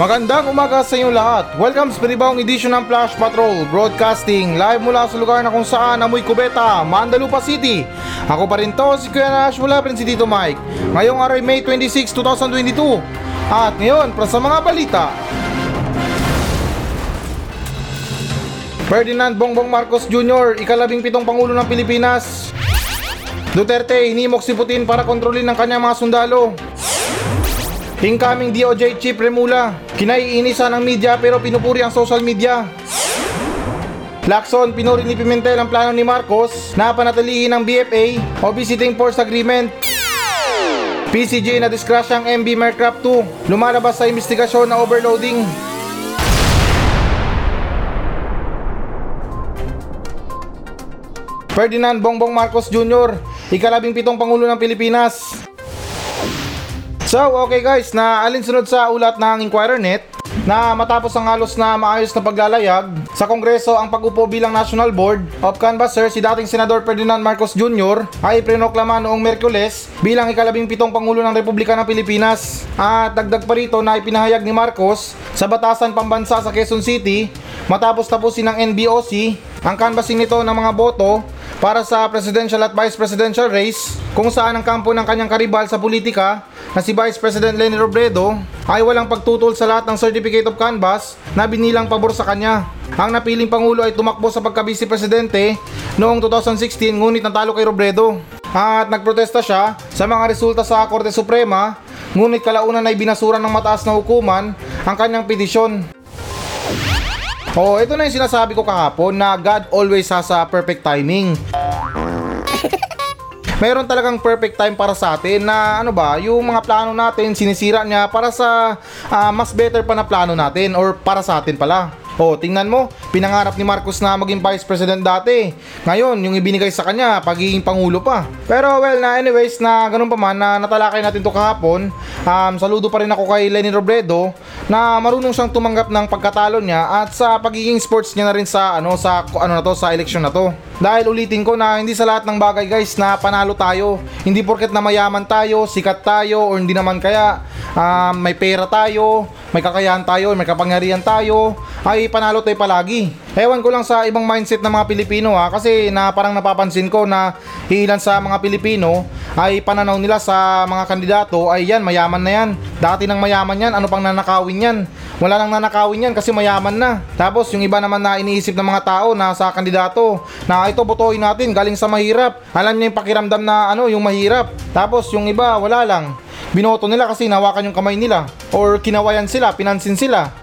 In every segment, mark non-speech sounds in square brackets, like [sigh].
Magandang umaga sa inyo lahat. Welcome sa panibawang edisyon ng Flash Patrol Broadcasting live mula sa lugar na kung saan amoy kubeta, Mandalupa City. Ako pa rin to, si Kuya Nash mula pa si Tito Mike. Ngayong araw ay May 26, 2022. At ngayon, para sa mga balita. Ferdinand Bongbong Marcos Jr., ikalabing pitong Pangulo ng Pilipinas. Duterte, hinimok si Putin para kontrolin ng kanyang mga sundalo. Incoming DOJ Chief Remula, kinaiinisan ng media pero pinupuri ang social media. Lacson, pinuri ni Pimentel ang plano ni Marcos na panatilihin ang BFA o Visiting Force Agreement. PCJ na diskrasya ang MB Mercraft 2, lumalabas sa investigasyon na overloading. Ferdinand Bongbong Marcos Jr., ikalabing pitong Pangulo ng Pilipinas. So, okay guys, na alinsunod sa ulat ng Inquirer Net na matapos ang halos na maayos na paglalayag sa Kongreso ang pag-upo bilang National Board of Canvasser si dating Senador Ferdinand Marcos Jr. ay prinoklama noong Merkules bilang ikalabing pitong Pangulo ng Republika ng Pilipinas. At dagdag pa rito na ipinahayag ni Marcos sa Batasan Pambansa sa Quezon City matapos tapusin ng NBOC ang canvassing nito ng mga boto para sa presidential at vice presidential race kung saan ang kampo ng kanyang karibal sa politika na si Vice President Leni Robredo ay walang pagtutol sa lahat ng certificate of canvass na binilang pabor sa kanya. Ang napiling Pangulo ay tumakbo sa pagka-vice presidente noong 2016 ngunit natalo kay Robredo. At nagprotesta siya sa mga resulta sa Korte Suprema ngunit kalaunan ay binasuran ng mataas na hukuman ang kanyang petisyon. Oh, ito na yung sinasabi ko kahapon na God always has a perfect timing. Meron talagang perfect time para sa atin na ano ba, yung mga plano natin sinisira niya para sa ah, mas better pa na plano natin or para sa atin pala. Oh, tingnan mo, pinangarap ni Marcos na maging vice president dati. Ngayon, yung ibinigay sa kanya, pagiging pangulo pa. Pero well, na anyways, na ganun pa man, na natalakay natin to kahapon, um, saludo pa rin ako kay Lenny Robredo na marunong siyang tumanggap ng pagkatalo niya at sa pagiging sports niya na rin sa ano sa ano na to sa election na to. Dahil ulitin ko na hindi sa lahat ng bagay guys na panalo tayo. Hindi porket na mayaman tayo, sikat tayo o hindi naman kaya um, may pera tayo, may kakayahan tayo, may kapangyarihan tayo, ay panalo tayo palagi. Ewan ko lang sa ibang mindset ng mga Pilipino ha, kasi na parang napapansin ko na ilan sa mga Pilipino ay pananaw nila sa mga kandidato ay yan, mayaman na yan. Dati nang mayaman yan, ano pang nanakawin yan? Wala nang nanakawin yan kasi mayaman na. Tapos yung iba naman na iniisip ng mga tao na sa kandidato na ito botohin natin galing sa mahirap. Alam niyo yung pakiramdam na ano, yung mahirap. Tapos yung iba wala lang. Binoto nila kasi nawakan yung kamay nila or kinawayan sila, pinansin sila.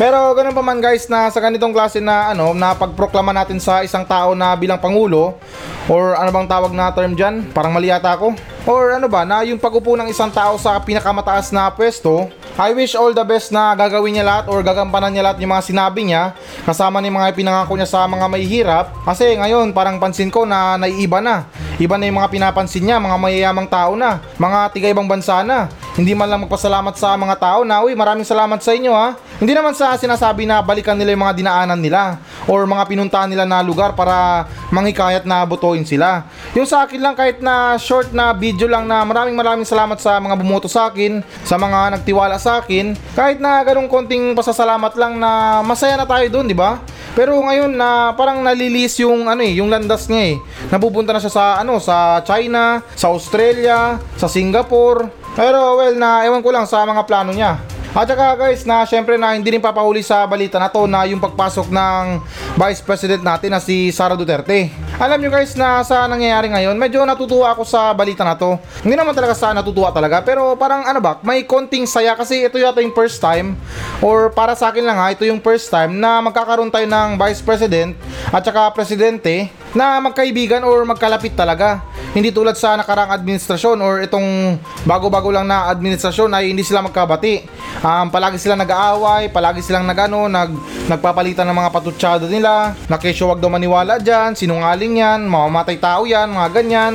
Pero ganun pa man guys na sa ganitong klase na ano na pagproklama natin sa isang tao na bilang pangulo or ano bang tawag na term diyan? Parang mali yata ako. Or ano ba na yung pagupo ng isang tao sa pinakamataas na pwesto I wish all the best na gagawin niya lahat or gagampanan niya lahat yung mga sinabi niya kasama ni mga pinangako niya sa mga mahihirap kasi ngayon parang pansin ko na naiiba na iba na yung mga pinapansin niya mga mayayamang tao na mga tiga ibang bansa na hindi man lang magpasalamat sa mga tao na uy maraming salamat sa inyo ha hindi naman sa sinasabi na balikan nila yung mga dinaanan nila or mga pinuntahan nila na lugar para manghikayat na botohin sila yung sa akin lang kahit na short na video lang na maraming maraming salamat sa mga bumoto sa akin sa mga nagtiwala sa akin kahit na ganung konting pasasalamat lang na masaya na tayo doon di ba pero ngayon na parang nalilis yung ano eh, yung landas niya eh. Napupunta na siya sa ano, sa China, sa Australia, sa Singapore. Pero well na ewan ko lang sa mga plano niya. At saka guys na syempre na hindi rin papahuli sa balita na to na yung pagpasok ng Vice President natin na si Sara Duterte. Alam nyo guys na sa nangyayari ngayon medyo natutuwa ako sa balita na to. Hindi naman talaga sa natutuwa talaga pero parang ano ba may konting saya kasi ito yata yung first time or para sa akin lang ha ito yung first time na magkakaroon tayo ng Vice President at saka Presidente na magkaibigan or magkalapit talaga. Hindi tulad sa nakarang administrasyon or itong bago-bago lang na administrasyon ay hindi sila magkabati. Um, palagi silang nag-aaway, palagi silang nagano, nag nagpapalitan ng mga patutsado nila. Na kesyo wag daw maniwala diyan, sinungaling yan, mamamatay tao yan, mga ganyan.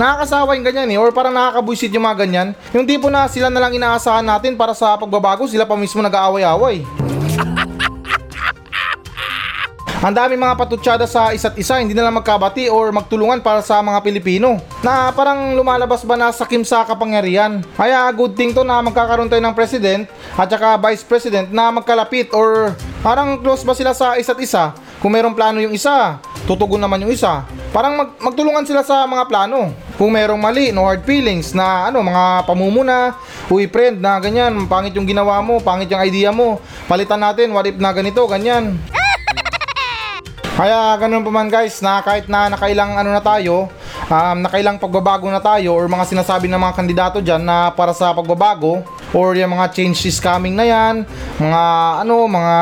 Nakakasawa yung ganyan eh, or parang nakakabuisit yung mga ganyan. Yung tipo na sila na lang inaasahan natin para sa pagbabago, sila pa mismo nag-aaway-away. Ang dami mga patutsada sa isa't isa, hindi na lang magkabati or magtulungan para sa mga Pilipino. Na parang lumalabas ba na sakim sa kapangyarihan. Kaya good thing to na magkakaroon tayo ng president at saka vice president na magkalapit or parang close ba sila sa isa't isa. Kung merong plano yung isa, tutugon naman yung isa. Parang mag- magtulungan sila sa mga plano. Kung merong mali, no hard feelings na ano, mga pamumuna, uy friend na ganyan, pangit yung ginawa mo, pangit yung idea mo, palitan natin, what if na ganito, ganyan. Kaya ganun pa man guys, na kahit na nakailang ano na tayo, um, nakailang pagbabago na tayo or mga sinasabi ng mga kandidato dyan na para sa pagbabago or yung mga change is coming na yan, mga ano, mga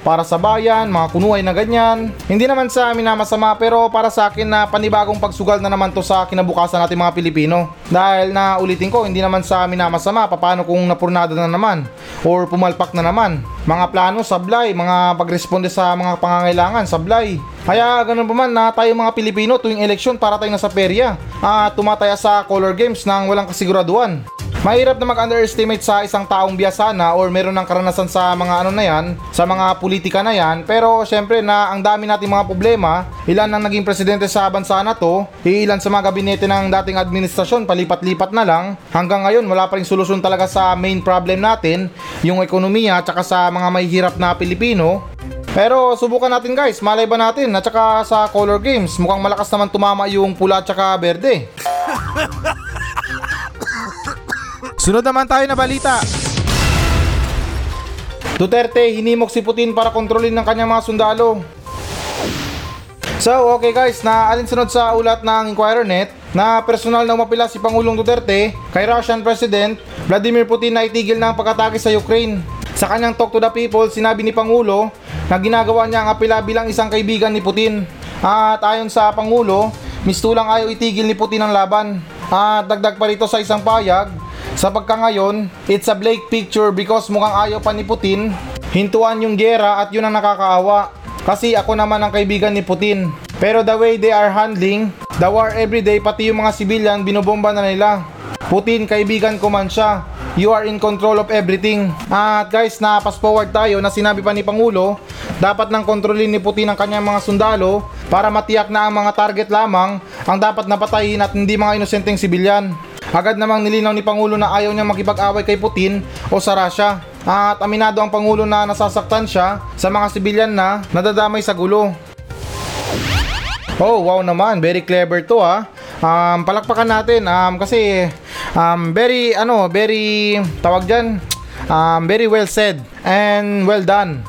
para sa bayan, mga kunuhay na ganyan. Hindi naman sa amin na masama pero para sa akin na panibagong pagsugal na naman to sa kinabukasan natin mga Pilipino. Dahil na ulitin ko, hindi naman sa amin na masama, paano kung napurnada na naman or pumalpak na naman. Mga plano, sablay, mga pagresponde sa mga pangangailangan, sablay. Kaya ganun pa man na tayo mga Pilipino tuwing eleksyon para tayo nasa perya at tumataya sa color games nang walang kasiguraduhan. Mahirap na mag-underestimate sa isang taong biyasa na or meron ng karanasan sa mga ano na yan, sa mga politika na yan, pero syempre na ang dami nating mga problema, ilan ang naging presidente sa bansa na to, ilan sa mga gabinete ng dating administrasyon, palipat-lipat na lang, hanggang ngayon wala pa rin solusyon talaga sa main problem natin, yung ekonomiya, tsaka sa mga may hirap na Pilipino, pero subukan natin guys, malay ba natin? At saka sa color games, mukhang malakas naman tumama yung pula at saka berde. [laughs] Sunod naman tayo na balita. Duterte hinimok si Putin para kontrolin ng kanyang mga sundalo. So, okay guys, na alinsunod sa ulat ng Inquirer Net na personal na umapila si Pangulong Duterte kay Russian President Vladimir Putin na itigil na ang pag-atake sa Ukraine. Sa kanyang Talk to the People, sinabi ni Pangulo na ginagawa niya ang apela bilang isang kaibigan ni Putin. At ayon sa Pangulo, mistulang ayaw itigil ni Putin ang laban. At dagdag pa rito sa isang payag, sa pagkangayon, it's a bleak picture because mukhang ayaw pa ni Putin hintuan yung gera at yun ang nakakaawa. Kasi ako naman ang kaibigan ni Putin. Pero the way they are handling, the war everyday pati yung mga civilian binobomba na nila. Putin, kaibigan ko man siya. You are in control of everything. At guys, na pass forward tayo na sinabi pa ni Pangulo, dapat nang kontrolin ni Putin ang kanyang mga sundalo para matiyak na ang mga target lamang ang dapat napatayin at hindi mga inosenteng sibilyan. Agad namang nilinaw ni Pangulo na ayaw niya makipag-away kay Putin o sa Russia. At aminado ang Pangulo na nasasaktan siya sa mga sibilyan na nadadamay sa gulo. Oh, wow naman. Very clever to ha. Um, palakpakan natin um, kasi um, very ano, very tawag diyan. Um, very well said and well done.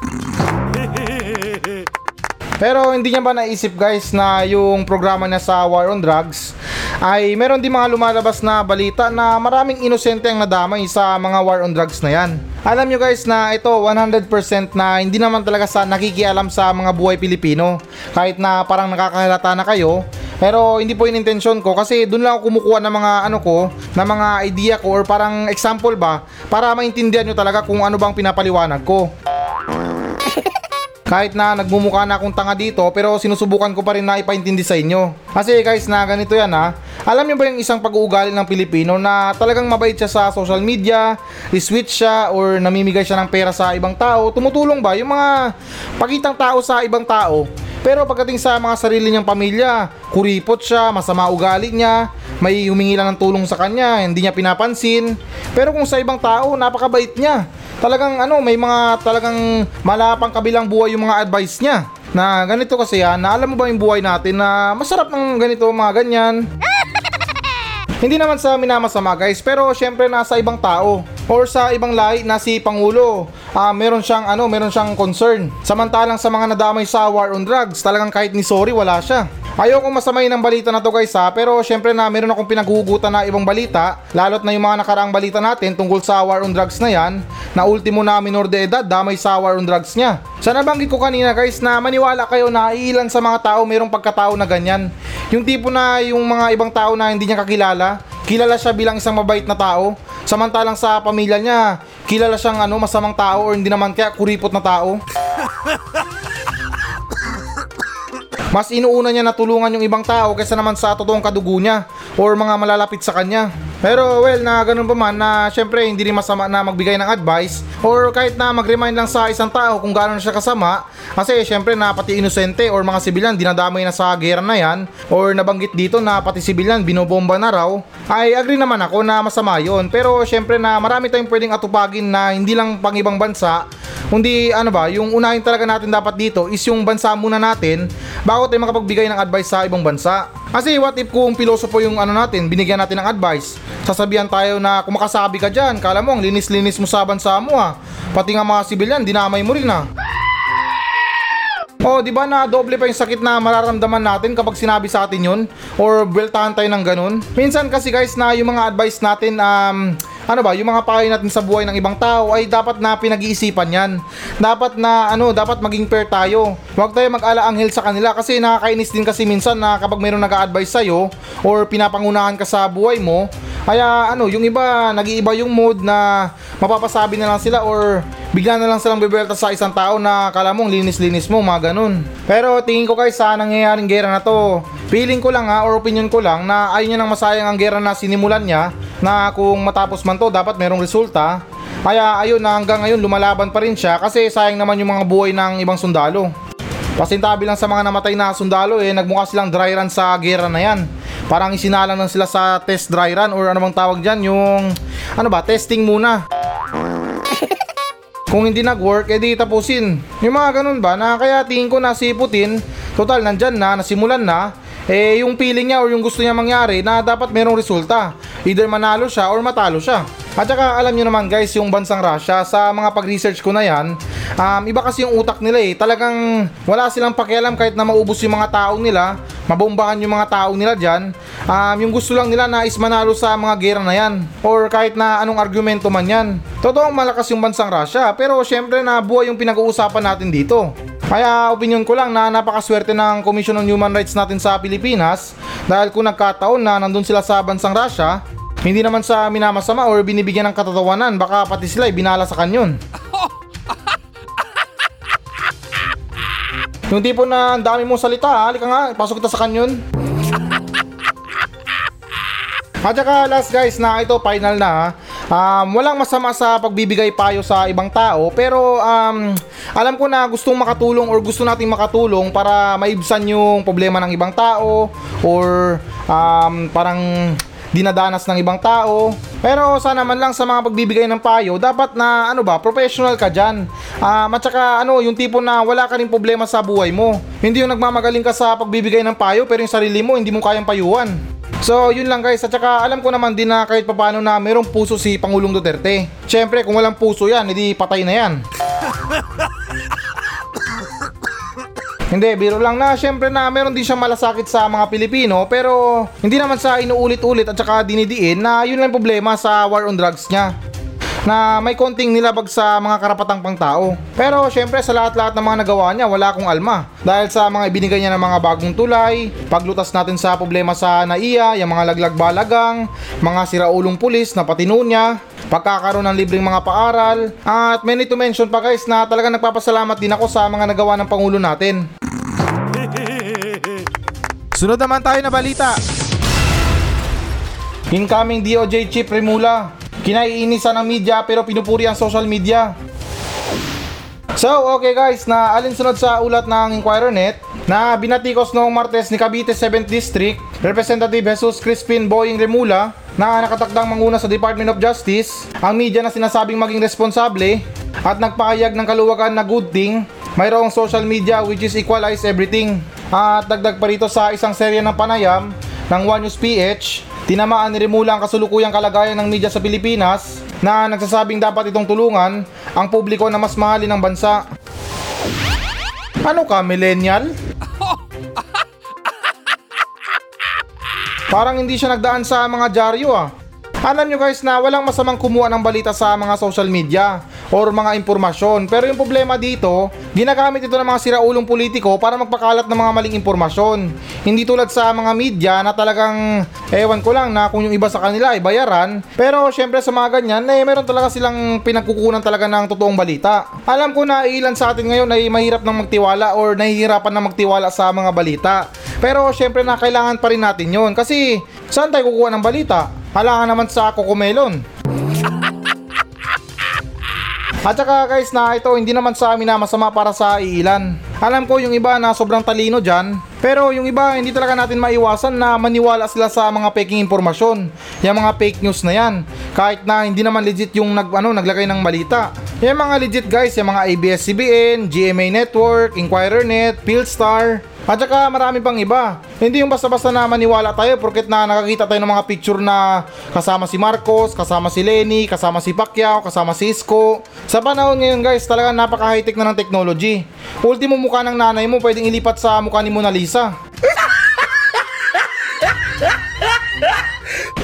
[laughs] Pero hindi niya ba naisip guys na yung programa niya sa War on Drugs ay meron din mga lumalabas na balita na maraming inosente ang nadamay sa mga war on drugs na yan. Alam nyo guys na ito 100% na hindi naman talaga sa nakikialam sa mga buhay Pilipino. Kahit na parang nakakahalata na kayo, pero hindi po yung intention ko kasi doon lang ako kumukuha ng mga ano ko, na mga idea ko or parang example ba para maintindihan nyo talaga kung ano bang pinapaliwanag ko. Kahit na nagmumukha na akong tanga dito pero sinusubukan ko pa rin na ipaintindi sa inyo. Kasi guys na ganito yan ha. Alam niyo ba yung isang pag-uugali ng Pilipino na talagang mabait siya sa social media, sweet siya or namimigay siya ng pera sa ibang tao, tumutulong ba yung mga pagitang tao sa ibang tao. Pero pagdating sa mga sarili niyang pamilya, kuripot siya, masama ugali niya, may humingi lang ng tulong sa kanya, hindi niya pinapansin. Pero kung sa ibang tao, napakabait niya. Talagang ano, may mga talagang malapang kabilang buhay yung mga advice niya. Na ganito kasi yan, na alam mo ba yung buhay natin na masarap ng ganito, mga ganyan. Hindi naman sa minamasama guys, pero syempre nasa ibang tao or sa ibang lahi na si Pangulo. Ah, meron siyang ano, meron siyang concern. Samantalang sa mga nadamay sa war on drugs, talagang kahit ni sorry wala siya. Ayoko masamay ng balita na to guys ha, pero syempre na meron akong pinaghuhugutan na ibang balita, lalot na yung mga nakaraang balita natin tungkol sa war on drugs na yan, na ultimo na minor de edad damay sa war on drugs niya. Sa nabanggit ko kanina guys na maniwala kayo na ilan sa mga tao mayroong pagkatao na ganyan. Yung tipo na yung mga ibang tao na hindi niya kakilala, kilala siya bilang isang mabait na tao, samantalang sa pamilya niya, kilala siyang ano, masamang tao or hindi naman kaya kuripot na tao. [laughs] Mas inuuna niya na tulungan yung ibang tao kaysa naman sa totoong kadugo niya or mga malalapit sa kanya. Pero well, na ganun pa man na syempre hindi rin masama na magbigay ng advice or kahit na mag-remind lang sa isang tao kung gaano siya kasama. Kasi syempre na pati inosente or mga sibilyan dinadamay na sa gera na yan or nabanggit dito na pati sibilyan binobomba na raw. Ay agree naman ako na masama yon pero syempre na marami tayong pwedeng atupagin na hindi lang pang ibang bansa kundi ano ba, yung unahin talaga natin dapat dito is yung bansa muna natin bago tayo makapagbigay ng advice sa ibang bansa. Kasi what if kung pilosopo yung ano natin, binigyan natin ng advice, sasabihan tayo na kung makasabi ka dyan, kala mo ang linis-linis mo sa bansa mo ha. Pati nga mga sibilyan, dinamay mo rin ha. Oh, di ba na doble pa yung sakit na mararamdaman natin kapag sinabi sa atin yun? Or buweltahan tayo ng ganun? Minsan kasi guys na yung mga advice natin, um, ano ba, yung mga payo natin sa buhay ng ibang tao ay dapat na pinag-iisipan yan. Dapat na, ano, dapat maging fair tayo. Huwag tayo mag-ala-anghel sa kanila kasi nakakainis din kasi minsan na kapag mayroong nag-a-advise sa'yo or pinapangunahan ka sa buhay mo, kaya ano, yung iba, nag-iiba yung mood na mapapasabi na lang sila or bigla na lang silang bibelta sa isang tao na kala mong linis-linis mo, mga ganun. Pero tingin ko guys sa nangyayaring gera na to, feeling ko lang ha, or opinion ko lang na ayaw niya nang masayang ang gera na sinimulan niya na kung matapos man to dapat merong resulta. Kaya ayun na hanggang ngayon lumalaban pa rin siya kasi sayang naman yung mga buhay ng ibang sundalo. Pasintabi lang sa mga namatay na sundalo eh, nagmukha silang dry run sa gera na yan. Parang isinalang lang sila sa test dry run or ano bang tawag dyan, yung ano ba, testing muna. [laughs] Kung hindi nag-work, edi tapusin. Yung mga ganun ba, na kaya tingin ko na si Putin, total nandyan na, nasimulan na, eh yung feeling niya or yung gusto niya mangyari na dapat merong resulta. Either manalo siya or matalo siya. At saka alam niyo naman guys, yung bansang Russia, sa mga pag-research ko na yan, um, iba kasi yung utak nila eh. Talagang wala silang pakialam kahit na maubos yung mga tao nila, mabombahan yung mga tao nila dyan. Um, yung gusto lang nila na is manalo sa mga gera na yan. Or kahit na anong argumento man yan. Totoong malakas yung bansang Russia, pero syempre na buhay yung pinag-uusapan natin dito. Kaya opinion ko lang na napakaswerte ng Commission on Human Rights natin sa Pilipinas dahil kung nagkataon na nandun sila sa bansang Russia, hindi naman sa minamasama or binibigyan ng katatawanan, baka pati sila ay binala sa kanyon. [laughs] Yung tipo na ang dami mong salita, ha? halika nga, pasok kita sa kanyon. [laughs] At saka last guys na ito final na ha. Um, walang masama sa pagbibigay payo sa ibang tao pero um, alam ko na gustong makatulong or gusto nating makatulong para maibsan yung problema ng ibang tao or um, parang dinadanas ng ibang tao. Pero sana man lang sa mga pagbibigay ng payo, dapat na ano ba, professional ka dyan. Um, at saka ano, yung tipo na wala ka rin problema sa buhay mo. Hindi yung nagmamagaling ka sa pagbibigay ng payo pero yung sarili mo hindi mo kayang payuhan. So yun lang guys at saka alam ko naman din na kahit papano na merong puso si Pangulong Duterte. Siyempre kung walang puso yan, edi patay na yan. [laughs] Hindi, biro lang na syempre na meron din siyang malasakit sa mga Pilipino pero hindi naman sa inuulit-ulit at saka dinidiin na yun lang problema sa war on drugs niya na may konting nilabag sa mga karapatang pangtao. Pero syempre sa lahat-lahat ng mga nagawa niya, wala akong alma. Dahil sa mga ibinigay niya ng mga bagong tulay, paglutas natin sa problema sa NAIA, yung mga laglag balagang, mga siraulong pulis na patino niya, pagkakaroon ng libreng mga paaral, at many to mention pa guys na talagang nagpapasalamat din ako sa mga nagawa ng Pangulo natin. [laughs] Sunod naman tayo na balita. Incoming DOJ Chief Remula. Kinaiinisan ng media pero pinupuri ang social media. So, okay guys, na alinsunod sa ulat ng Inquirer Net na binatikos noong Martes ni Cavite 7th District, Representative Jesus Crispin Boying Remula na nakatakdang manguna sa Department of Justice, ang media na sinasabing maging responsable at nagpahayag ng kaluwagan na good thing, mayroong social media which is equalize everything. At dagdag pa rito sa isang serye ng panayam ng One News PH, tinamaan ni Remula ang kasulukuyang kalagayan ng media sa Pilipinas na nagsasabing dapat itong tulungan ang publiko na mas mahalin ng bansa. Ano ka, millennial? [laughs] Parang hindi siya nagdaan sa mga dyaryo ah. Alam nyo guys na walang masamang kumuha ng balita sa mga social media or mga impormasyon. Pero yung problema dito, ginagamit ito ng mga siraulong politiko para magpakalat ng mga maling impormasyon. Hindi tulad sa mga media na talagang ewan ko lang na kung yung iba sa kanila ay bayaran. Pero syempre sa mga ganyan, eh, meron talaga silang pinagkukunan talaga ng totoong balita. Alam ko na ilan sa atin ngayon ay mahirap nang magtiwala or nahihirapan na magtiwala sa mga balita. Pero syempre na kailangan pa rin natin yon kasi saan tayo kukuha ng balita? Hala naman sa Cocomelon. At saka guys na ito hindi naman sa amin na masama para sa iilan. Alam ko yung iba na sobrang talino dyan. Pero yung iba hindi talaga natin maiwasan na maniwala sila sa mga peking impormasyon. Yung mga fake news na yan. Kahit na hindi naman legit yung nag, ano, naglagay ng balita. Yung mga legit guys, yung mga ABS-CBN, GMA Network, Inquirernet, Philstar, at saka marami pang iba. Hindi yung basta-basta na maniwala tayo porket na nakakita tayo ng mga picture na kasama si Marcos, kasama si Lenny, kasama si Pacquiao, kasama si Isko. Sa panahon ngayon guys, talaga napaka high-tech na ng technology. Ultimo mukha ng nanay mo pwedeng ilipat sa mukha ni Mona Lisa.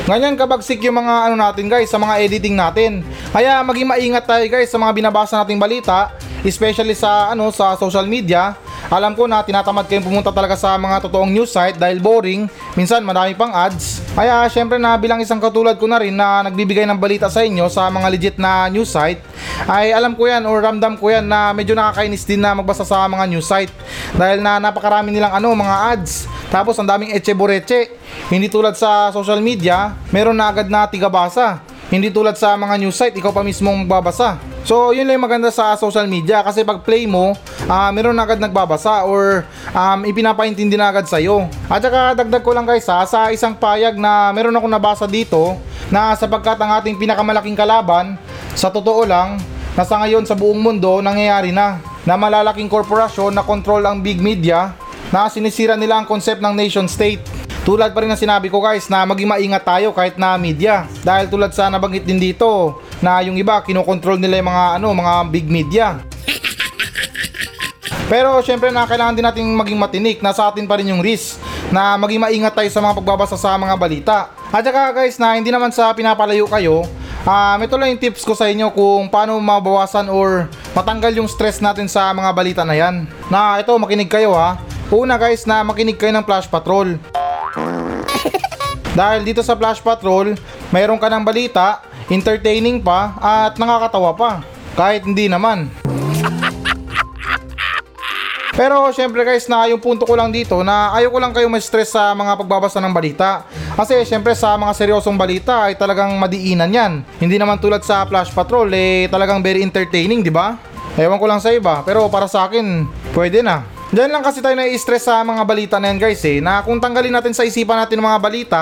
Ganyan kabagsik yung mga ano natin guys sa mga editing natin. Kaya maging maingat tayo guys sa mga binabasa nating balita, especially sa ano sa social media. Alam ko na tinatamad kayong pumunta talaga sa mga totoong news site dahil boring, minsan marami pang ads. Kaya syempre na bilang isang katulad ko na rin na nagbibigay ng balita sa inyo sa mga legit na news site, ay alam ko yan or ramdam ko yan na medyo nakakainis din na magbasa sa mga news site. Dahil na napakarami nilang ano mga ads. Tapos ang daming eche boreche. Hindi tulad sa social media, meron na agad na tigabasa. Hindi tulad sa mga news site, ikaw pa mismo magbabasa. So, yun lang maganda sa social media kasi pag play mo, ah meron na agad nagbabasa or um, ipinapaintindi na agad sa'yo. At saka dagdag ko lang guys ha, sa isang payag na meron akong nabasa dito na sapagkat ang ating pinakamalaking kalaban, sa totoo lang, nasa ngayon sa buong mundo nangyayari na na malalaking korporasyon na control ang big media na sinisira nila ang concept ng nation state. Tulad pa rin ng sinabi ko guys na maging maingat tayo kahit na media. Dahil tulad sa nabanggit din dito na yung iba kinokontrol nila yung mga ano mga big media. Pero syempre na kailangan din nating maging matinik na sa atin pa rin yung risk na maging maingat tayo sa mga pagbabasa sa mga balita. At saka guys na hindi naman sa pinapalayo kayo, um, ito lang yung tips ko sa inyo kung paano mabawasan or matanggal yung stress natin sa mga balita na yan. Na ito makinig kayo ha. Una guys na makinig kayo ng Flash Patrol. [laughs] Dahil dito sa Flash Patrol, mayroon ka ng balita, entertaining pa, at nakakatawa pa. Kahit hindi naman. Pero syempre guys na yung punto ko lang dito na ayaw ko lang kayo ma-stress sa mga pagbabasa ng balita. Kasi syempre sa mga seryosong balita ay talagang madiinan yan. Hindi naman tulad sa Flash Patrol eh talagang very entertaining, di ba? Ewan ko lang sa iba, pero para sa akin, pwede na. Diyan lang kasi tayo na-stress sa mga balita na yan guys eh, na kung tanggalin natin sa isipan natin ng mga balita,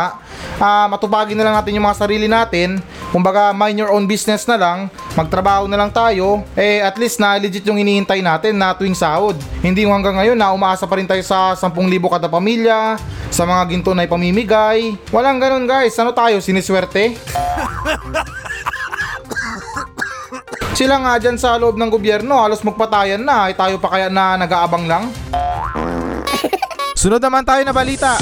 ah matupagin na lang natin yung mga sarili natin, kumbaga mind your own business na lang, magtrabaho na lang tayo, eh at least na legit yung hinihintay natin na tuwing sahod. Hindi yung hanggang ngayon na umaasa pa rin tayo sa 10,000 kada pamilya, sa mga ginto na ipamimigay. Walang ganun guys, ano tayo, siniswerte? [laughs] Sila nga dyan sa loob ng gobyerno, halos magpatayan na, ay tayo pa kaya na nag-aabang lang? [laughs] Sunod naman tayo na balita.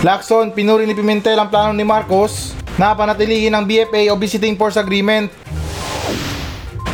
Lacson, pinuri ni Pimentel ang plano ni Marcos na panatilihin ang BFA o Visiting Force Agreement.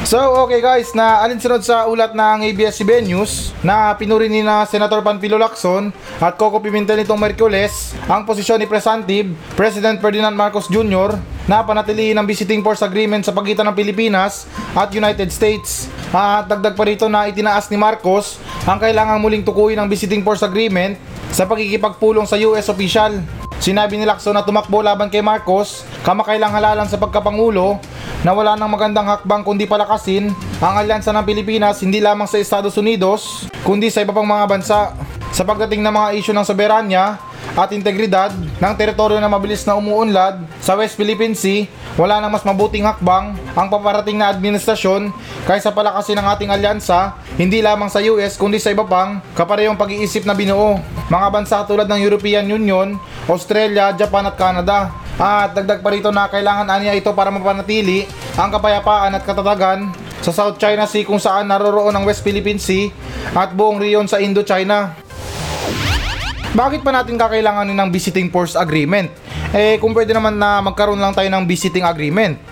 So, okay guys, na alinsunod sa ulat ng ABS-CBN News na pinuri ni na Senator Panfilo Lacson at Coco Pimentel nitong Merkules ang posisyon ni Presantive, President Ferdinand Marcos Jr. na panatilihin ang Visiting Force Agreement sa pagitan ng Pilipinas at United States. At dagdag pa rito na itinaas ni Marcos ang kailangang muling tukuyin ang Visiting Force Agreement sa pagkikipagpulong sa US official. Sinabi ni Lacson na tumakbo laban kay Marcos, kamakailang halalan sa pagkapangulo, na wala nang magandang hakbang kundi palakasin ang alyansa ng Pilipinas hindi lamang sa Estados Unidos, kundi sa iba pang mga bansa. Sa pagdating ng mga isyu ng soberanya at integridad ng teritoryo na mabilis na umuunlad sa West Philippine Sea, wala nang mas mabuting hakbang ang paparating na administrasyon kaysa palakasin ang ating alyansa hindi lamang sa US kundi sa iba pang kaparehong pag-iisip na binuo. Mga bansa tulad ng European Union, Australia, Japan at Canada. At dagdag pa rito na kailangan aniya ito para mapanatili ang kapayapaan at katatagan sa South China Sea kung saan naroroon ang West Philippine Sea at buong riyon sa Indochina. Bakit pa natin kakailanganin ng visiting force agreement? Eh kung pwede naman na magkaroon lang tayo ng visiting agreement. [laughs]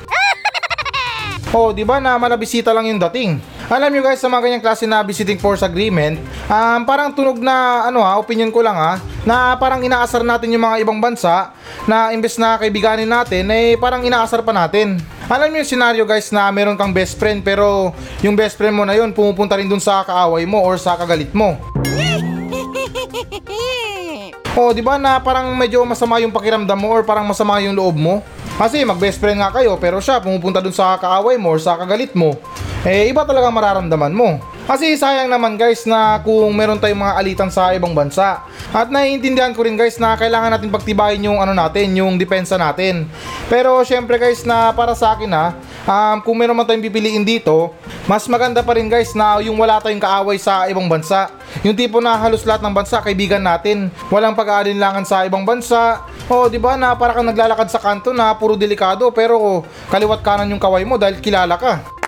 Oh, di ba na malabisita lang yung dating? Alam nyo guys, sa mga ganyang klase na visiting force agreement, um, parang tunog na, ano ha, opinion ko lang ha, na parang inaasar natin yung mga ibang bansa na imbes na kaibiganin natin, eh parang inaasar pa natin. Alam niyo yung scenario guys na meron kang best friend pero yung best friend mo na yun pumupunta rin dun sa kaaway mo or sa kagalit mo. [laughs] O, di ba na parang medyo masama yung pakiramdam mo or parang masama yung loob mo? Kasi mag-best friend nga kayo pero siya pumupunta dun sa kaaway mo or sa kagalit mo. Eh, iba talaga mararamdaman mo. Kasi sayang naman guys na kung meron tayong mga alitan sa ibang bansa. At naiintindihan ko rin guys na kailangan natin pagtibayin yung ano natin, yung depensa natin. Pero syempre guys na para sa akin ha, um, kung meron man tayong pipiliin dito, mas maganda pa rin guys na yung wala tayong kaaway sa ibang bansa. Yung tipo na halos lahat ng bansa kaibigan natin. Walang pag-aalinlangan sa ibang bansa. O, di ba na para kang naglalakad sa kanto na puro delikado pero kaliwat kanan yung kaway mo dahil kilala ka.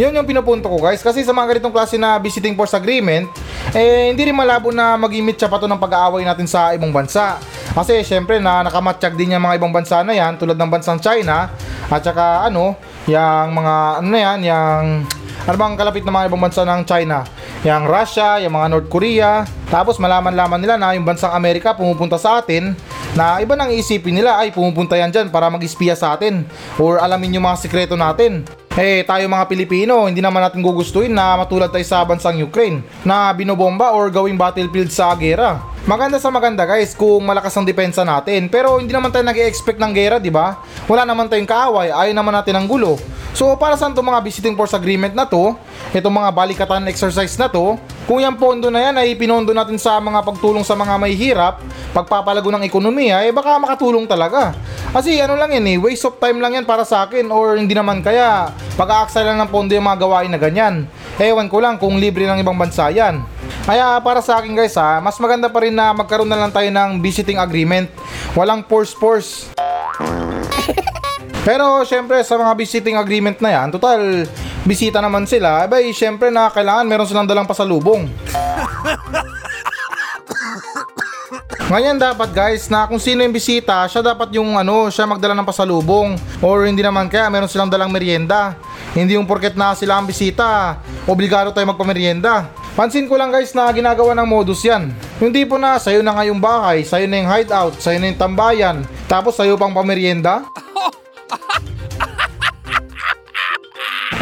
Yun yung pinupunto ko guys kasi sa mga ganitong klase na visiting force agreement eh hindi rin malabo na mag-imit siya pa to ng pag-aaway natin sa ibang bansa. Kasi syempre na nakamatsyag din yung mga ibang bansa na yan tulad ng bansang China at saka ano, yung mga ano na yan, yung ano bang kalapit na mga ibang bansa ng China? Yung Russia, yung mga North Korea. Tapos malaman-laman nila na yung bansang Amerika pumupunta sa atin na iba nang isipin nila ay pumupunta yan dyan para mag-espiya sa atin or alamin yung mga sikreto natin. Eh tayo mga Pilipino, hindi naman natin gugustuhin na matulad tayo sa bansang Ukraine na binobomba or gawing battlefield sa gera. Maganda sa maganda guys kung malakas ang depensa natin pero hindi naman tayo nag-expect ng gera, di ba? Wala naman tayong kaaway, ayaw naman natin ng gulo. So para saan itong mga visiting force agreement na to, itong mga balikatan exercise na to, kung yung pondo na yan ay pinondo natin sa mga pagtulong sa mga may hirap, pagpapalago ng ekonomiya, eh baka makatulong talaga. Kasi ano lang yan eh, waste of time lang yan para sa akin or hindi naman kaya pag-aaksay lang ng pondo yung mga gawain na ganyan. Ewan ko lang kung libre ng ibang bansa yan. Kaya para sa akin guys ha, mas maganda pa rin na magkaroon na lang tayo ng visiting agreement. Walang force-force. [laughs] Pero syempre sa mga visiting agreement na yan, total bisita naman sila, abay syempre na kailangan meron silang dalang pasalubong. [laughs] Ngayon dapat guys na kung sino yung bisita, siya dapat yung ano, siya magdala ng pasalubong or hindi naman kaya meron silang dalang merienda. Hindi yung porket na sila ang bisita, obligado tayo magpamerienda. Pansin ko lang guys na ginagawa ng modus yan. Yung tipo na sa'yo na nga yung bahay, sa'yo na yung hideout, sa'yo na yung tambayan, tapos sa'yo pang pamerienda. [laughs]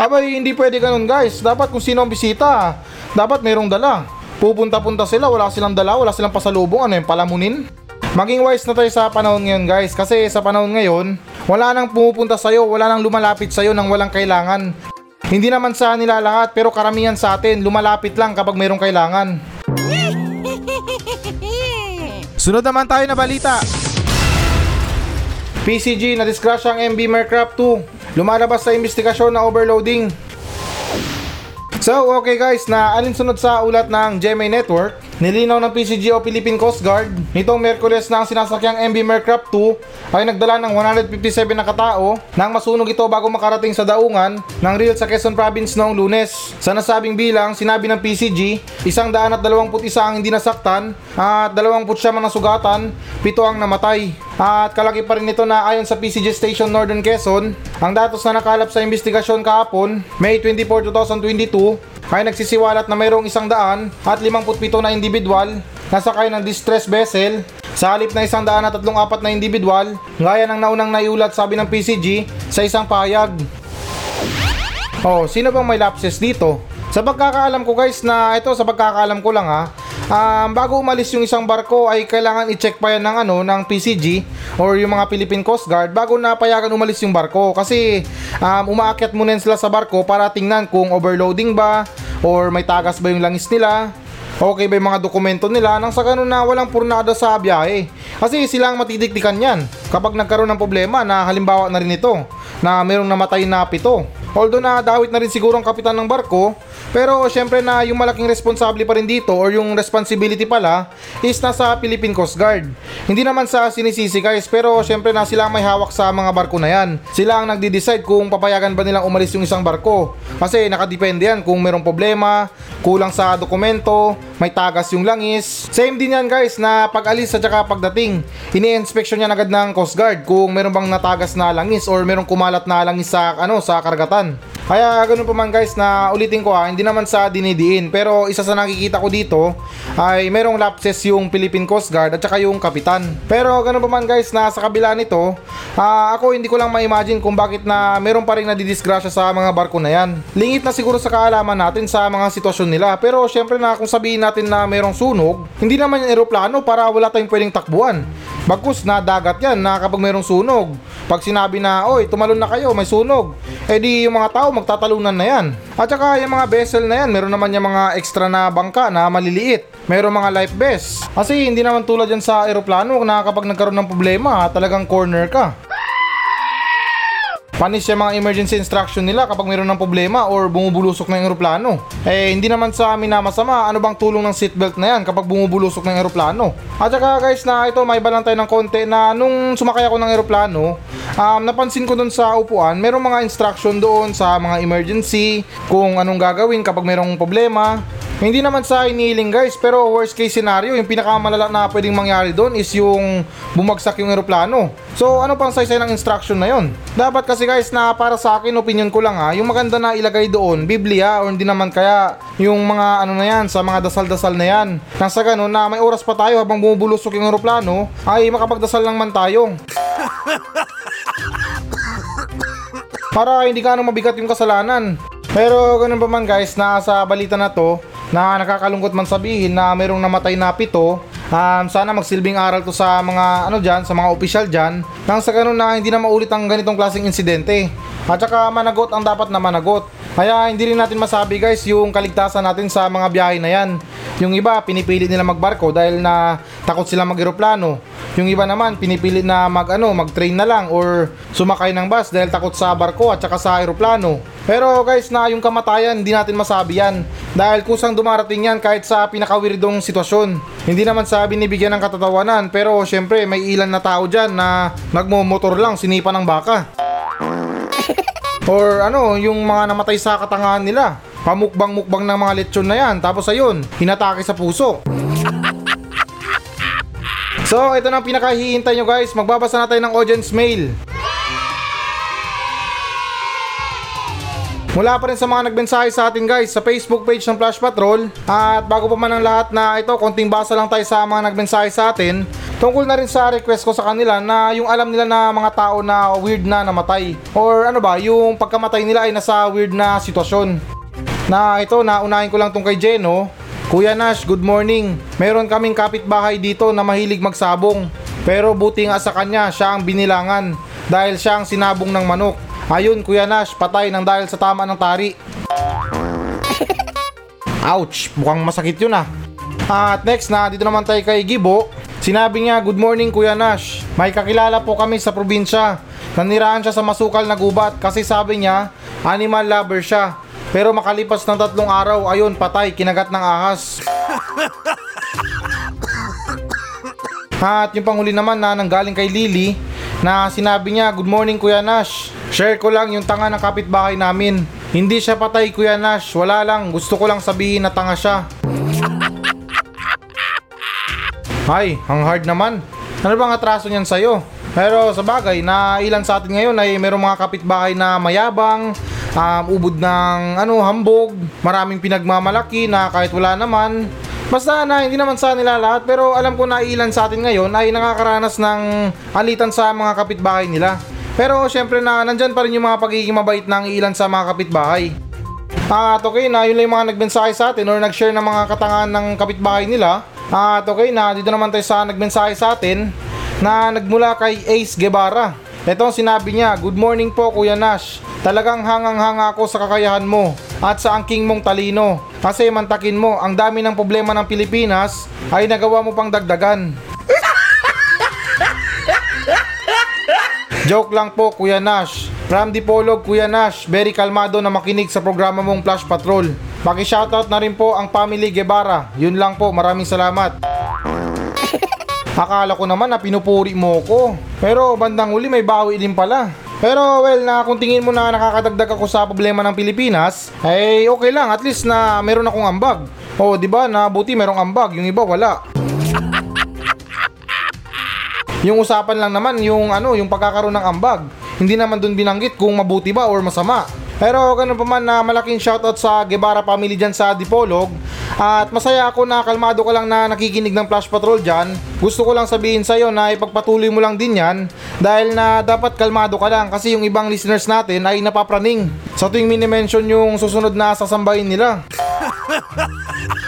Abay, hindi pwede ganun guys. Dapat kung sino ang bisita, dapat merong dala. Pupunta-punta sila, wala silang dala, wala silang pasalubong, ano yung palamunin? Maging wise na tayo sa panahon ngayon guys kasi sa panahon ngayon, wala nang pumupunta sa'yo, wala nang lumalapit sa'yo nang walang kailangan. Hindi naman sa nila lahat pero karamihan sa atin lumalapit lang kapag mayroong kailangan. [laughs] Sunod naman tayo na balita. PCG na diskrasya ang MB Mercraft 2. Lumalabas sa investigasyon na overloading. So, okay guys, na alinsunod sa ulat ng GMA Network, nilinaw ng PCG o Philippine Coast Guard, nitong Merkules na ang sinasakyang MB Mercraft 2 ay nagdala ng 157 na katao nang masunog ito bago makarating sa daungan ng Real sa Quezon Province noong lunes. Sa nasabing bilang, sinabi ng PCG, isang daan at 21 ang hindi nasaktan at 20 ang nasugatan, pito ang namatay. At kalaki pa rin ito na ayon sa PCG Station Northern Quezon, ang datos na nakalap sa investigasyon kahapon, May 24, 2022, ay nagsisiwalat na mayroong isang daan at 57 na individual na sakay ng distress vessel sa halip na isang daan at tatlong apat na individual, gaya ng naunang naiulat sabi ng PCG sa isang payag. Oh, sino bang may lapses dito? Sa pagkakaalam ko guys na ito sa pagkakaalam ko lang ha, um, bago umalis yung isang barko ay kailangan i-check pa yan ng ano ng PCG or yung mga Philippine Coast Guard bago napayagan umalis yung barko kasi um, umaakyat muna sila sa barko para tingnan kung overloading ba or may tagas ba yung langis nila Okay ba yung mga dokumento nila nang sa ganun na walang purnada sa biyahe? Kasi sila ang matidiktikan yan kapag nagkaroon ng problema na halimbawa na rin ito na mayroong namatay na pito. Although na dawit na rin siguro ang kapitan ng barko, pero syempre na yung malaking responsable pa rin dito or yung responsibility pala is nasa Philippine Coast Guard. Hindi naman sa sinisisi guys, pero syempre na sila may hawak sa mga barko na yan. Sila ang nagdi-decide kung papayagan ba nilang umalis yung isang barko. Kasi nakadepende yan kung mayroong problema, kulang sa dokumento, may tagas yung langis. Same din yan guys na pag alis at saka pagdating, ini-inspection yan agad ng Coast Guard kung meron bang natagas na langis or merong kumalat na langis sa ano sa karagatan. Kaya ganun pa man guys na ulitin ko ha, hindi naman sa dinidiin. Pero isa sa nakikita ko dito ay merong lapses yung Philippine Coast Guard at saka yung kapitan. Pero ganun pa man guys na sa kabila nito, ah, ako hindi ko lang ma-imagine kung bakit na meron pa rin nadidisgrasya sa mga barko na yan. Lingit na siguro sa kaalaman natin sa mga sitwasyon nila. Pero syempre na kung sabihin natin na merong sunog, hindi naman yung eroplano para wala tayong pwedeng takbuhan. Bagkus na dagat yan na kapag mayroong sunog. Pag sinabi na, oy, tumalon na kayo, may sunog. Eh di yung mga tao magtatalunan na yan. At saka yung mga vessel na yan, meron naman yung mga extra na bangka na maliliit. Meron mga life vest. Kasi hindi naman tulad yan sa aeroplano na kapag nagkaroon ng problema, talagang corner ka. Panis yung mga emergency instruction nila kapag mayroon ng problema or bumubulusok ng eroplano. Eh, hindi naman sa amin na masama, ano bang tulong ng seatbelt na yan kapag bumubulusok ng eroplano. At saka guys na ito, may balang tayo ng konti na nung sumakay ako ng eroplano, um, napansin ko dun sa upuan, merong mga instruction doon sa mga emergency, kung anong gagawin kapag mayroong problema. Hindi naman sa iniling guys, pero worst case scenario, yung pinakamalala na pwedeng mangyari doon is yung bumagsak yung eroplano. So ano pang saysay ng instruction na yon? Dapat kasi guys na para sa akin, opinion ko lang ha, yung maganda na ilagay doon, Biblia or hindi naman kaya yung mga ano na yan, sa mga dasal-dasal na yan. Nang sa ganun na may oras pa tayo habang bumubulusok yung eroplano, ay makapagdasal lang man tayo. para hindi ka mabigat yung kasalanan. Pero ganun pa man guys, na sa balita na to, na nakakalungkot man sabihin na mayroong namatay na pito, um, sana magsilbing aral to sa mga ano dyan, sa mga opisyal dyan, nang sa ganun na hindi na maulit ang ganitong klaseng insidente. At saka managot ang dapat na managot. Kaya hindi rin natin masabi guys yung kaligtasan natin sa mga biyahe na yan. Yung iba pinipili nila magbarko dahil na takot sila mag-eroplano. Yung iba naman pinipili na mag ano, mag-train na lang or sumakay ng bus dahil takot sa barko at saka sa eroplano. Pero guys na yung kamatayan hindi natin masabi yan dahil kusang dumarating yan kahit sa pinakawirdong sitwasyon. Hindi naman sa binibigyan ng katatawanan pero syempre may ilan na tao dyan na nagmumotor lang sinipa ng baka. Or ano, yung mga namatay sa katangahan nila. Pamukbang-mukbang ng mga lechon na yan. Tapos ayun, hinatake sa puso. So, ito na ang pinakahihintay nyo guys. Magbabasa na tayo ng audience mail. Mula pa rin sa mga nagbensahe sa atin guys sa Facebook page ng Flash Patrol. At bago pa man ang lahat na ito, konting basa lang tayo sa mga nagbensahe sa atin. Tungkol na rin sa request ko sa kanila na yung alam nila na mga tao na weird na namatay. Or ano ba, yung pagkamatay nila ay nasa weird na sitwasyon. Na ito, naunahin ko lang tong kay Jeno. Kuya Nash, good morning. Meron kaming kapitbahay dito na mahilig magsabong. Pero buti nga sa kanya, siya ang binilangan. Dahil siya ang sinabong ng manok. Ayun, Kuya Nash, patay ng dahil sa tama ng tari. Ouch, mukhang masakit yun ah. At next na, dito naman tayo kay Gibo. Sinabi niya, good morning Kuya Nash. May kakilala po kami sa probinsya. Nanirahan siya sa masukal na gubat kasi sabi niya, animal lover siya. Pero makalipas ng tatlong araw, ayun, patay, kinagat ng ahas. At yung panghuli naman na nanggaling kay Lily, na sinabi niya, Good morning Kuya Nash. Share ko lang yung tanga ng kapitbahay namin. Hindi siya patay Kuya Nash, wala lang. Gusto ko lang sabihin na tanga siya. Ay, ang hard naman. Ano bang atraso niyan sa'yo? Pero sa bagay, na ilan sa atin ngayon ay merong mga kapitbahay na mayabang, um, ubod ng ano, hambog, maraming pinagmamalaki na kahit wala naman. Basta na hindi naman sa nila lahat pero alam ko na ilan sa atin ngayon ay nakakaranas ng alitan sa mga kapitbahay nila. Pero syempre na nandyan pa rin yung mga pagiging mabait ng ilan sa mga kapitbahay. At okay na yun lang yung mga nagmensahe sa atin or nag-share ng mga katangahan ng kapitbahay nila. At okay na dito naman tayo sa nagmensahe sa atin na nagmula kay Ace Guevara. Ito ang sinabi niya, Good morning po Kuya Nash. Talagang hangang-hanga ako sa kakayahan mo at sa angking mong talino. Kasi mantakin mo, ang dami ng problema ng Pilipinas ay nagawa mo pang dagdagan. Joke lang po Kuya Nash. From Dipolog Kuya Nash, very kalmado na makinig sa programa mong Flash Patrol. Paki-shoutout na rin po ang family Guevara. Yun lang po, maraming salamat. [laughs] Akala ko naman na pinupuri mo ko. Pero bandang uli may bawi din pala. Pero well na kung tingin mo na nakakadagdag ako sa problema ng Pilipinas, ay okay lang at least na meron akong ambag. O di ba na buti merong ambag, yung iba wala. Yung usapan lang naman yung ano, yung pagkakaroon ng ambag. Hindi naman dun binanggit kung mabuti ba or masama. Pero ganun pa man na malaking shoutout sa Guevara family dyan sa Dipolog. At masaya ako na kalmado ka lang na nakikinig ng Flash Patrol dyan. Gusto ko lang sabihin sa'yo na ipagpatuloy mo lang din yan. Dahil na dapat kalmado ka lang kasi yung ibang listeners natin ay napapraning. Sa tuwing minimension yung susunod na sasambahin nila. [laughs]